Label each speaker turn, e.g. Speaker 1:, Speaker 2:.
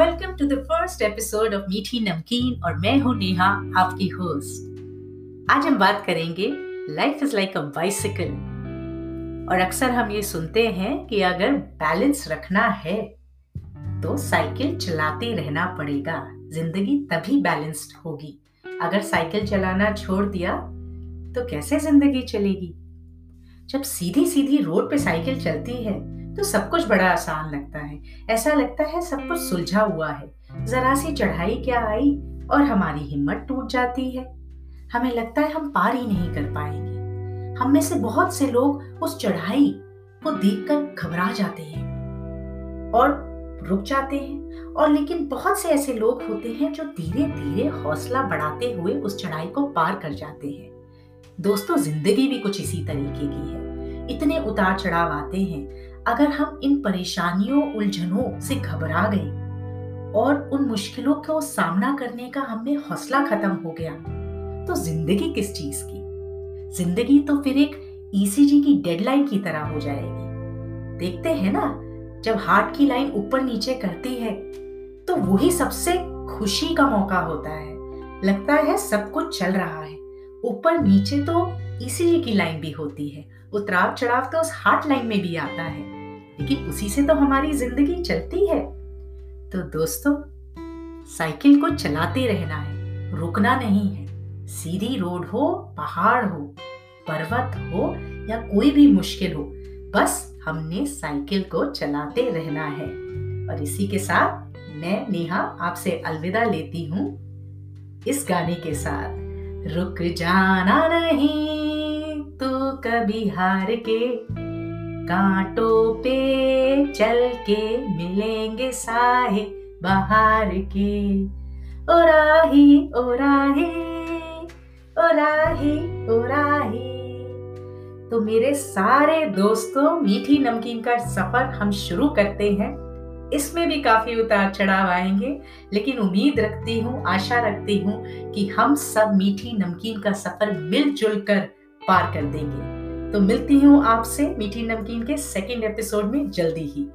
Speaker 1: Welcome to the first episode of Meethi Namkeen और मैं हूँ नेहा, आपकी होस्ट आज हम बात करेंगे life is like a bicycle और अक्सर हम ये सुनते हैं कि अगर बैलेंस रखना है तो साइकिल चलाते रहना पड़ेगा। ज़िंदगी तभी बैलेंस्ड होगी। अगर साइकिल चलाना छोड़ दिया तो कैसे ज़िंदगी चलेगी? जब सीधी सीधी रोड पे साइकिल चलती है तो सब कुछ बड़ा आसान लगता है। ऐसा लगता है सब कुछ सुलझा हुआ है। जरा सी चढ़ाई क्या आई और हमारी हिम्मत टूट जाती है। हमें लगता है हम पार ही नहीं कर पाएँगे। हम में से बहुत से लोग उस चढ़ाई को देखकर घबरा जाते हैं और रुक जाते हैं। और लेकिन बहुत से ऐसे लोग होते हैं जो धीरे धीरे हौसला बढ़ाते हुए उस चढ़ाई को पार कर जाते हैं। दोस्तों, ज़िंदगी भी कुछ इसी तरीके की है। इतने उतार चढ़ाव आते हैं। अगर हम इन परेशानियों, उलझनों से घबरा गए और उन मुश्किलों को सामना करने का हमें हौसला खत्म हो गया तो ज़िंदगी किस चीज़ की? ज़िंदगी तो फिर एक ईसीजी की डेडलाइन की तरह हो जाएगी। देखते हैं ना, जब हार्ट की लाइन ऊपर नीचे करती है तो वही सबसे खुशी का मौका होता है। लगता है सब कुछ चल रहा है। ऊपर नीचे तो ईसीजी की लाइन भी होती है। उतराव चढ़ाव तो उस हार्ट लाइन में भी आता है। लेकिन उसी से तो हमारी ज़िंदगी चलती है। तो दोस्तों, साइकिल को चलाते रहना है, रुकना नहीं है। सीधी रोड हो, पहाड़ हो, पर्वत हो या कोई भी मुश्किल हो, बस हमने साइकिल को चलाते रहना है। और इसी के साथ मैं नेहा आपसे अलविदा लेती हूँ इस गाने के साथ। रुक जाना नहीं तो कभी हार के कांटों पे चल के मिलेंगे साहे बाहर के। ओ राही ओ राही ओ राही ओ राही। तो मेरे सारे दोस्तों, मीठी नमकीन का सफ़र हम शुरू करते हैं। इसमें भी काफ़ी उतार चढ़ाव आएँगे, लेकिन उम्मीद रखती हूँ, आशा रखती हूँ कि हम सब मीठी नमकीन का सफ़र मिलजुल कर पार कर देंगे। तो मिलती हूँ आपसे मीठी नमकीन के सेकेंड एपिसोड में जल्दी ही।